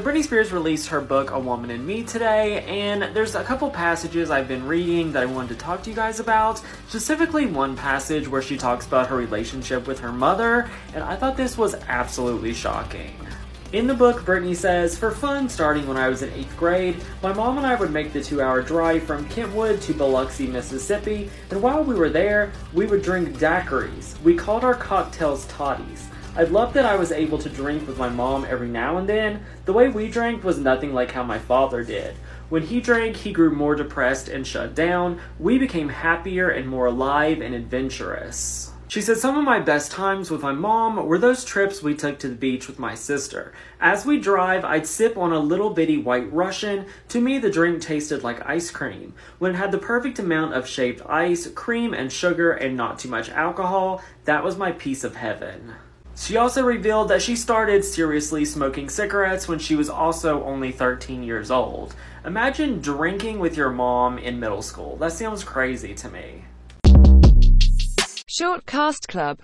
Britney Spears released her book A Woman in Me today, and there's a couple passages I've been reading that I wanted to talk to you guys about. Specifically, one passage where she talks about her relationship with her mother, and I thought this was absolutely shocking. In the book, Britney says, For fun, starting when I was in 8th grade, my mom and I would make the two hour drive from Kentwood to Biloxi, Mississippi, and while we were there, we would drink daiquiris. We called our cocktails toddies. I loved that I was able to drink with my mom every now and then. The way we drank was nothing like how my father did. When he drank, he grew more depressed and shut down. We became happier and more alive and adventurous. She said some of my best times with my mom were those trips we took to the beach with my sister. As we drive, I'd sip on a little bitty white Russian. To me, the drink tasted like ice cream. When it had the perfect amount of shaved ice, cream, and sugar, and not too much alcohol, that was my piece of heaven. She also revealed that she started seriously smoking cigarettes when she was also only 13 years old. Imagine drinking with your mom in middle school. That sounds crazy to me. Short Cast Club